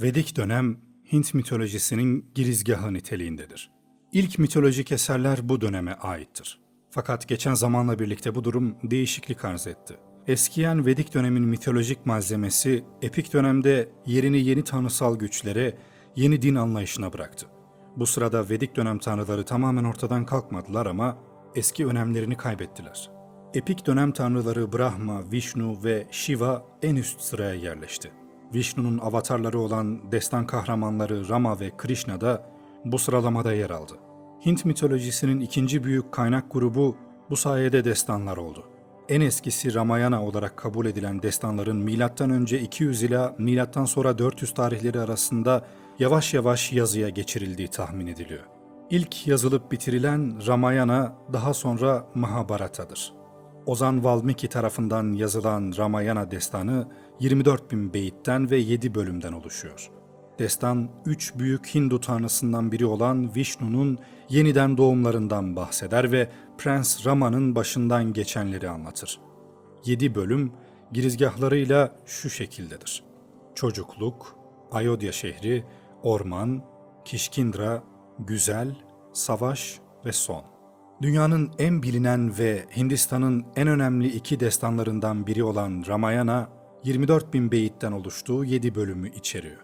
Vedik dönem Hint mitolojisinin girizgahı niteliğindedir. İlk mitolojik eserler bu döneme aittir. Fakat geçen zamanla birlikte bu durum değişiklik arz etti. Eskiyen Vedik dönemin mitolojik malzemesi epik dönemde yerini yeni tanrısal güçlere, yeni din anlayışına bıraktı. Bu sırada Vedik dönem tanrıları tamamen ortadan kalkmadılar ama eski önemlerini kaybettiler. Epik dönem tanrıları Brahma, Vishnu ve Shiva en üst sıraya yerleşti. Vishnu'nun avatarları olan destan kahramanları Rama ve Krishna da bu sıralamada yer aldı. Hint mitolojisinin ikinci büyük kaynak grubu bu sayede destanlar oldu. En eskisi Ramayana olarak kabul edilen destanların M.Ö. 200 ila M.Ö. sonra 400 tarihleri arasında yavaş yavaş yazıya geçirildiği tahmin ediliyor. İlk yazılıp bitirilen Ramayana daha sonra Mahabharata'dır. Ozan Valmiki tarafından yazılan Ramayana destanı 24 bin beyitten ve 7 bölümden oluşuyor. Destan, üç büyük Hindu tanrısından biri olan Vishnu'nun yeniden doğumlarından bahseder ve Prens Rama'nın başından geçenleri anlatır. 7 bölüm girizgahlarıyla şu şekildedir. Çocukluk, Ayodhya şehri, orman, Kişkindra, güzel, savaş ve son. Dünyanın en bilinen ve Hindistan'ın en önemli iki destanlarından biri olan Ramayana, 24 bin beyitten oluştuğu 7 bölümü içeriyor.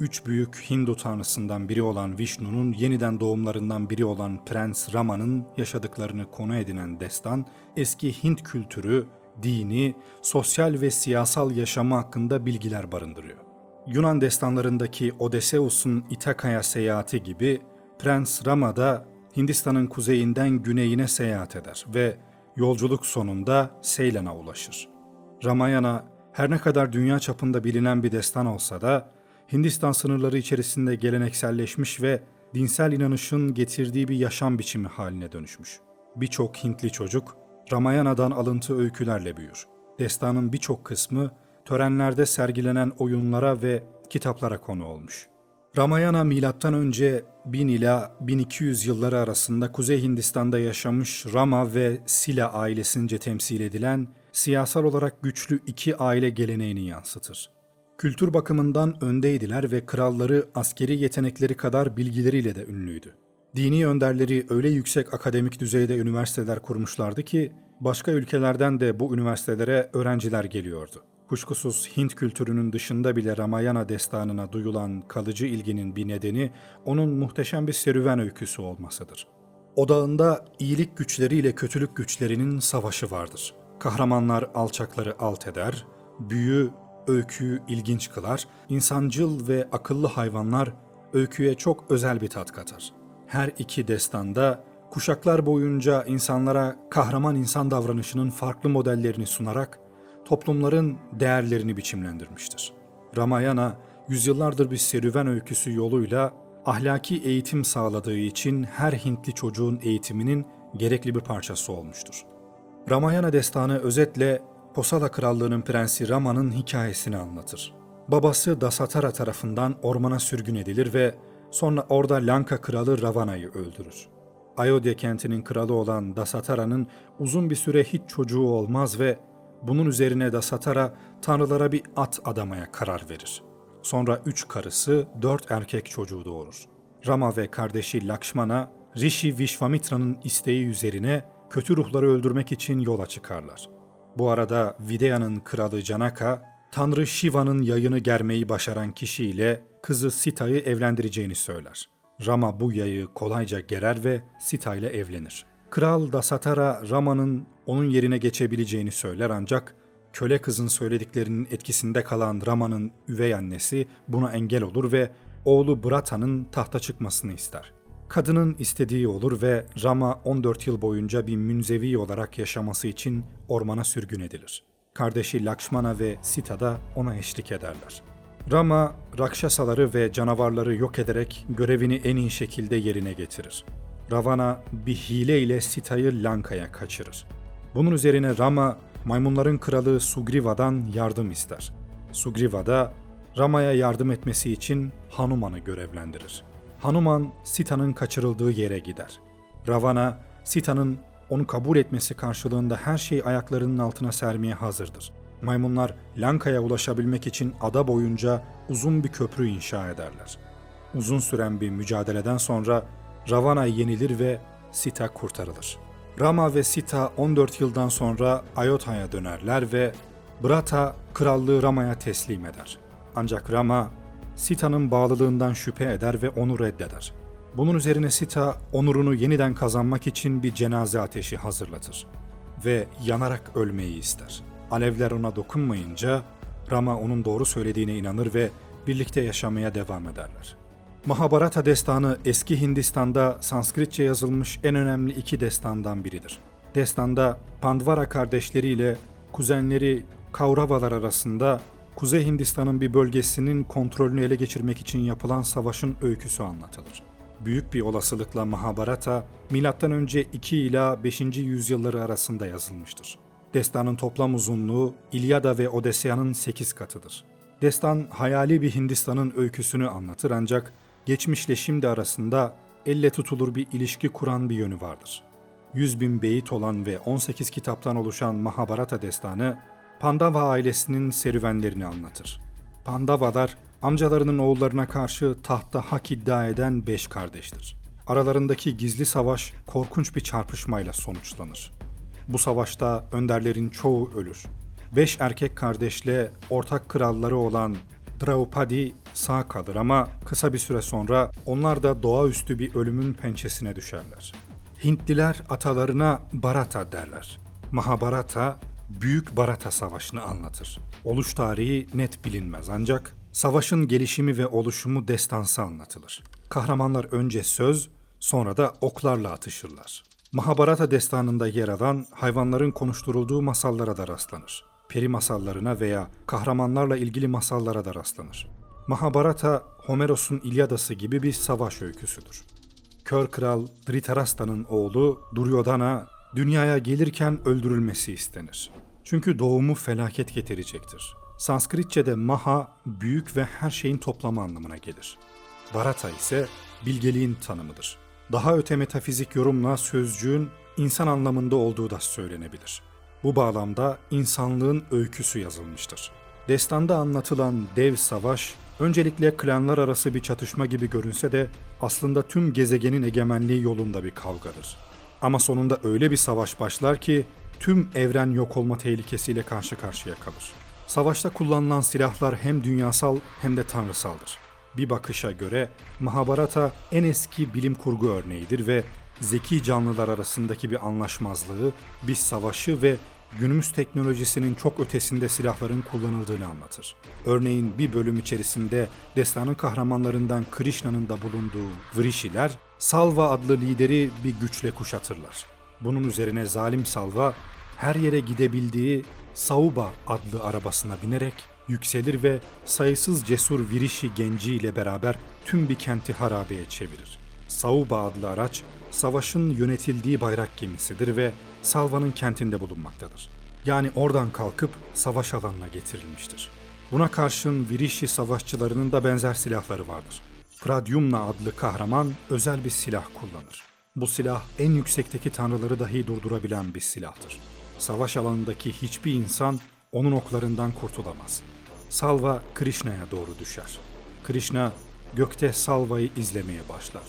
Üç büyük Hindu tanrısından biri olan Vishnu'nun yeniden doğumlarından biri olan Prens Rama'nın yaşadıklarını konu edinen destan, eski Hint kültürü, dini, sosyal ve siyasal yaşamı hakkında bilgiler barındırıyor. Yunan destanlarındaki Odysseus'un İtaka'ya seyahati gibi Prens Rama da Hindistan'ın kuzeyinden güneyine seyahat eder ve yolculuk sonunda Seylan'a ulaşır. Ramayana her ne kadar dünya çapında bilinen bir destan olsa da Hindistan sınırları içerisinde gelenekselleşmiş ve dinsel inanışın getirdiği bir yaşam biçimi haline dönüşmüş. Birçok Hintli çocuk Ramayana'dan alıntı öykülerle büyür. Destanın birçok kısmı törenlerde sergilenen oyunlara ve kitaplara konu olmuş. Ramayana milattan önce 1000 ila 1200 yılları arasında Kuzey Hindistan'da yaşamış Rama ve Sila ailesince temsil edilen siyasal olarak güçlü iki aile geleneğini yansıtır. Kültür bakımından öndeydiler ve kralları askeri yetenekleri kadar bilgileriyle de ünlüydü. Dini önderleri öyle yüksek akademik düzeyde üniversiteler kurmuşlardı ki başka ülkelerden de bu üniversitelere öğrenciler geliyordu. Kuşkusuz Hint kültürünün dışında bile Ramayana destanına duyulan kalıcı ilginin bir nedeni onun muhteşem bir serüven öyküsü olmasıdır. Odağında iyilik güçleriyle kötülük güçlerinin savaşı vardır. Kahramanlar alçakları alt eder, büyü öyküyü ilginç kılar, insancıl ve akıllı hayvanlar öyküye çok özel bir tat katar. Her iki destanda kuşaklar boyunca insanlara kahraman insan davranışının farklı modellerini sunarak toplumların değerlerini biçimlendirmiştir. Ramayana, yüzyıllardır bir serüven öyküsü yoluyla ahlaki eğitim sağladığı için her Hintli çocuğun eğitiminin gerekli bir parçası olmuştur. Ramayana destanı özetle Posala Krallığı'nın prensi Rama'nın hikayesini anlatır. Babası Dasatara tarafından ormana sürgün edilir ve sonra orada Lanka kralı Ravana'yı öldürür. Ayodhya kentinin kralı olan Dasatara'nın uzun bir süre hiç çocuğu olmaz ve bunun üzerine Dasatara tanrılara bir at adamaya karar verir. Sonra üç karısı, dört erkek çocuğu doğurur. Rama ve kardeşi Lakshmana, Rishi Vishvamitra'nın isteği üzerine kötü ruhları öldürmek için yola çıkarlar. Bu arada Videya'nın kralı Janaka, Tanrı Shiva'nın yayını germeyi başaran kişiyle kızı Sita'yı evlendireceğini söyler. Rama bu yayı kolayca gerer ve Sita ile evlenir. Kral Dasatara Rama'nın onun yerine geçebileceğini söyler ancak köle kızın söylediklerinin etkisinde kalan Rama'nın üvey annesi buna engel olur ve oğlu Brata'nın tahta çıkmasını ister. Kadının istediği olur ve Rama 14 yıl boyunca bir münzevi olarak yaşaması için ormana sürgün edilir. Kardeşi Lakshmana ve Sita da ona eşlik ederler. Rama, Rakşasaları ve canavarları yok ederek görevini en iyi şekilde yerine getirir. Ravana bir hile ile Sita'yı Lanka'ya kaçırır. Bunun üzerine Rama, maymunların kralı Sugriva'dan yardım ister. Sugriva da Rama'ya yardım etmesi için Hanuman'ı görevlendirir. Hanuman, Sita'nın kaçırıldığı yere gider. Ravana, Sita'nın onu kabul etmesi karşılığında her şeyi ayaklarının altına sermeye hazırdır. Maymunlar Lanka'ya ulaşabilmek için ada boyunca uzun bir köprü inşa ederler. Uzun süren bir mücadeleden sonra Ravana yenilir ve Sita kurtarılır. Rama ve Sita 14 yıldan sonra Ayodhya'ya dönerler ve Brata krallığı Rama'ya teslim eder. Ancak Rama Sita'nın bağlılığından şüphe eder ve onu reddeder. Bunun üzerine Sita onurunu yeniden kazanmak için bir cenaze ateşi hazırlatır ve yanarak ölmeyi ister. Alevler ona dokunmayınca Rama onun doğru söylediğine inanır ve birlikte yaşamaya devam ederler. Mahabharata destanı eski Hindistan'da Sanskritçe yazılmış en önemli iki destandan biridir. Destanda Pandvara kardeşleriyle kuzenleri Kauravalar arasında Kuzey Hindistan'ın bir bölgesinin kontrolünü ele geçirmek için yapılan savaşın öyküsü anlatılır. Büyük bir olasılıkla Mahabharata M.Ö. 2 ila 5. yüzyılları arasında yazılmıştır. Destanın toplam uzunluğu İlyada ve Odesya'nın 8 katıdır. Destan hayali bir Hindistan'ın öyküsünü anlatır ancak geçmişle şimdi arasında elle tutulur bir ilişki kuran bir yönü vardır. 100 bin beyit olan ve 18 kitaptan oluşan Mahabharata destanı Pandava ailesinin serüvenlerini anlatır. Pandavalar amcalarının oğullarına karşı tahta hak iddia eden beş kardeştir. Aralarındaki gizli savaş korkunç bir çarpışmayla sonuçlanır. Bu savaşta önderlerin çoğu ölür. Beş erkek kardeşle ortak kralları olan Draupadi sağ kalır ama kısa bir süre sonra onlar da doğaüstü bir ölümün pençesine düşerler. Hintliler atalarına Barata derler. Mahabharata Büyük Barata Savaşı'nı anlatır. Oluş tarihi net bilinmez ancak savaşın gelişimi ve oluşumu destansı anlatılır. Kahramanlar önce söz, sonra da oklarla atışırlar. Mahabharata destanında yer alan hayvanların konuşturulduğu masallara da rastlanır. Peri masallarına veya kahramanlarla ilgili masallara da rastlanır. Mahabharata, Homeros'un İlyadası gibi bir savaş öyküsüdür. Kör kral Dhritarashta'nın oğlu Duryodhana dünyaya gelirken öldürülmesi istenir. Çünkü doğumu felaket getirecektir. Sanskritçe'de maha büyük ve her şeyin toplamı anlamına gelir. Bharata ise bilgeliğin tanımıdır. Daha öte metafizik yorumla sözcüğün insan anlamında olduğu da söylenebilir. Bu bağlamda insanlığın öyküsü yazılmıştır. Destanda anlatılan dev savaş öncelikle klanlar arası bir çatışma gibi görünse de aslında tüm gezegenin egemenliği yolunda bir kavgadır. Ama sonunda öyle bir savaş başlar ki tüm evren yok olma tehlikesiyle karşı karşıya kalır. Savaşta kullanılan silahlar hem dünyasal hem de tanrısaldır. Bir bakışa göre Mahabharata en eski bilim kurgu örneğidir ve zeki canlılar arasındaki bir anlaşmazlığı, bir savaşı ve günümüz teknolojisinin çok ötesinde silahların kullanıldığını anlatır. Örneğin bir bölüm içerisinde destanın kahramanlarından Krishna'nın da bulunduğu Vrishiler, Salva adlı lideri bir güçle kuşatırlar. Bunun üzerine zalim Salva her yere gidebildiği Sauba adlı arabasına binerek yükselir ve sayısız cesur Virishi genci ile beraber tüm bir kenti harabeye çevirir. Sauba adlı araç savaşın yönetildiği bayrak gemisidir ve Salva'nın kentinde bulunmaktadır. Yani oradan kalkıp savaş alanına getirilmiştir. Buna karşın Virishi savaşçılarının da benzer silahları vardır. Pradyumna adlı kahraman özel bir silah kullanır. Bu silah en yüksekteki tanrıları dahi durdurabilen bir silahtır. Savaş alanındaki hiçbir insan onun oklarından kurtulamaz. Salva Krishna'ya doğru düşer. Krishna gökte Salva'yı izlemeye başlar.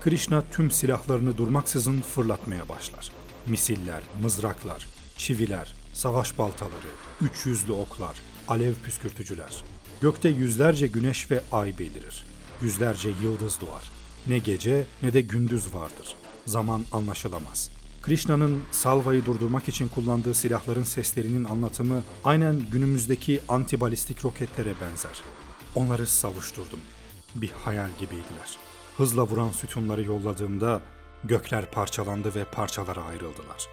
Krishna tüm silahlarını durmaksızın fırlatmaya başlar. Misiller, mızraklar, çiviler, savaş baltaları, üç yüzlü oklar, alev püskürtücüler. Gökte yüzlerce güneş ve ay belirir. Yüzlerce yıldız doğar. Ne gece ne de gündüz vardır. Zaman anlaşılamaz. Krishna'nın Salva'yı durdurmak için kullandığı silahların seslerinin anlatımı aynen günümüzdeki antibalistik roketlere benzer. Onları savuşturdum. Bir hayal gibiydiler. Hızla vuran sütunları yolladığımda gökler parçalandı ve parçalara ayrıldılar.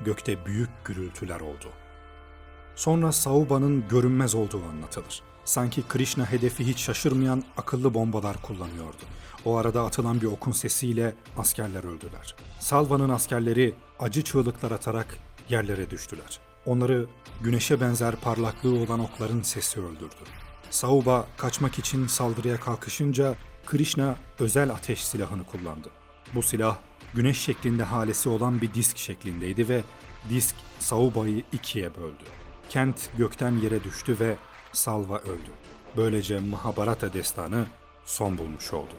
Gökte büyük gürültüler oldu. Sonra Sauba'nın görünmez olduğu anlatılır. Sanki Krishna hedefi hiç şaşırmayan akıllı bombalar kullanıyordu. O arada atılan bir okun sesiyle askerler öldüler. Salva'nın askerleri acı çığlıklar atarak yerlere düştüler. Onları güneşe benzer parlaklığı olan okların sesi öldürdü. Sauba kaçmak için saldırıya kalkışınca Krishna özel ateş silahını kullandı. Bu silah güneş şeklinde halesi olan bir disk şeklindeydi ve disk Sauba'yı ikiye böldü. Kent gökten yere düştü ve Salva öldü. Böylece Mahabharata destanı son bulmuş oldu.